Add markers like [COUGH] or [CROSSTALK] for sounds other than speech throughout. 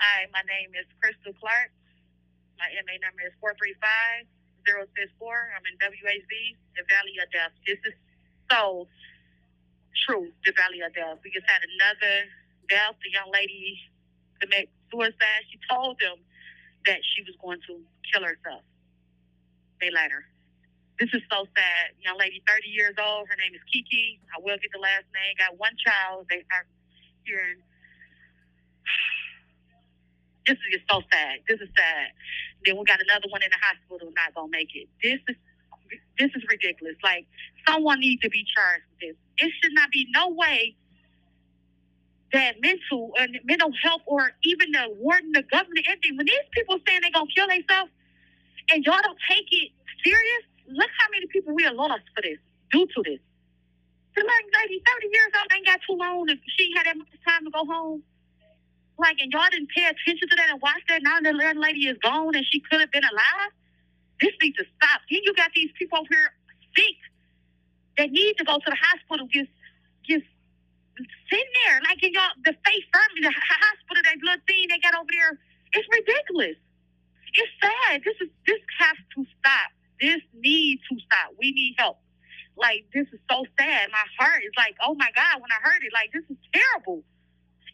Hi, my name is Krystal Clark. My MA number is 435 064. I'm in WHV, the Valley of Death. This is so true, the Valley of Death. We just had another death. The young lady commit suicide. She told them that she was going to kill herself. They let her. This is so sad. Young lady, 30 years old. Her name is Kiki. I will get the last name. Got one child. They are here. This is just so sad. This is sad. Then we got another one in the hospital not gonna make it. This is this is ridiculous. Like someone needs to be charged with this. It should not be no way that mental and uh, mental health or even the warden, the government, anything. When these people saying they're gonna kill themselves and y'all don't take it serious, look how many people we are lost for this, due to this. The lady, 30 years old, ain't got too long if she had that much time to go home. Like, and y'all didn't pay attention to that and watch that. Now the little lady is gone and she could have been alive. This needs to stop. Then you got these people over here sick that need to go to the hospital, just, just sitting there. Like, in y'all, the face firm, the hospital, that little thing they got over there, it's ridiculous. It's sad. This is, this has to stop. This needs to stop. We need help. Like, this is so sad. My heart is like, oh my God, when I heard it, like, this is terrible.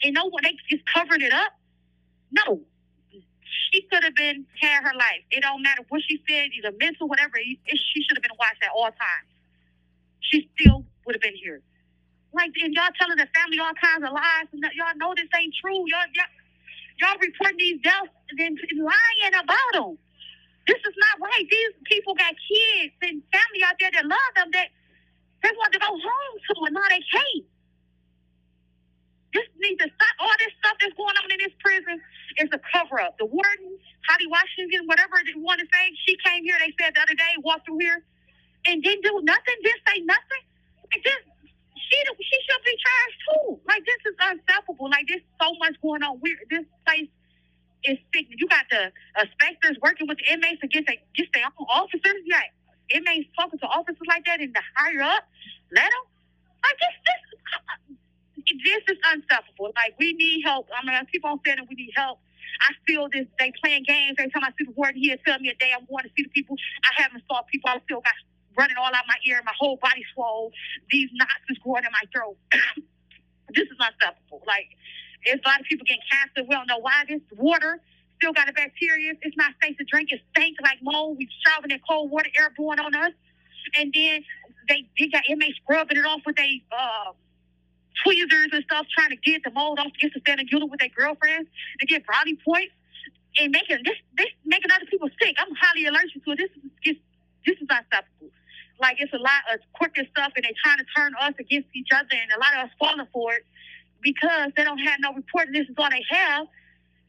And no one, they just covered it up. No. She could have been had her life. It don't matter what she said, either mental, whatever. She should have been watched at all times. She still would have been here. Like, and y'all telling the family all kinds of lies, and y'all know this ain't true. Y'all, y'all, y'all reporting these deaths and lying about them. This is not right. These people got kids and family out there that love them that they want to go home to, and now they can't. This needs to stop. All this stuff that's going on in this prison is a cover up. The warden, Hattie Washington, whatever they want to say, she came here. They said the other day, walked through here, and didn't do nothing. Didn't say nothing. Like this, she she should be charged too. Like this is unstoppable. Like there's so much going on. We this place is sick. You got the uh, inspectors working with the inmates against against their own officers. Yeah, inmates talking to officers like that and the higher up, let them. This, is unstoppable. Like we need help. I mean, I keep on saying that we need help. I feel this. They playing games. Every time I see the word here, tell me a day I'm going to see the people. I haven't saw people. I still got running all out my ear. My whole body swole. These knots is growing in my throat. [COUGHS] this is unstoppable. Like there's a lot of people getting cancer. We don't know why. This water still got a bacteria. It's not safe to drink. It stinks like mold. We shoving in cold water, airborne on us. And then they, they got inmates scrubbing it off with their uh, tweezers and stuff, trying to get the mold off, get to stand and with their girlfriends to get brownie points and making this this making other people sick. I'm highly allergic to it. This is just this is unstoppable. Like it's a lot of quicker stuff, and they're trying to turn us against each other, and a lot of us falling for it because they don't have no report. This is all they have,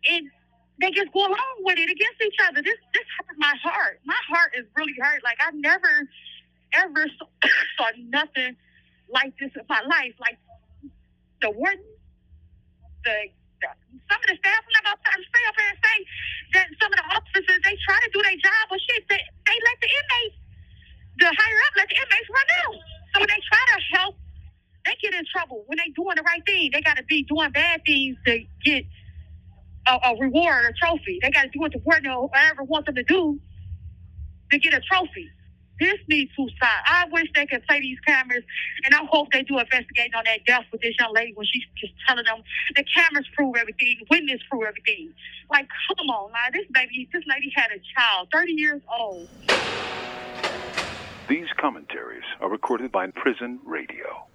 and they just go along with it against each other. This this hurt my heart. My heart is really hurt. Like I never ever saw, [COUGHS] saw nothing like this in my life. Like the warden, the, the some of the staff. I'm not up here and say that some of the officers they try to do their job, but shit, they, they let the inmates, the higher up, let the inmates run out. So when they try to help they get in trouble when they doing the right thing. They got to be doing bad things to get a, a reward or trophy. They got to do what the warden or whatever wants them to do to get a trophy. This needs to stop. I wish they could play these cameras, and I hope they do investigate on that death with this young lady when she's just telling them the cameras prove everything, witness prove everything. Like, come on, now this baby, this lady had a child, 30 years old. These commentaries are recorded by Prison Radio.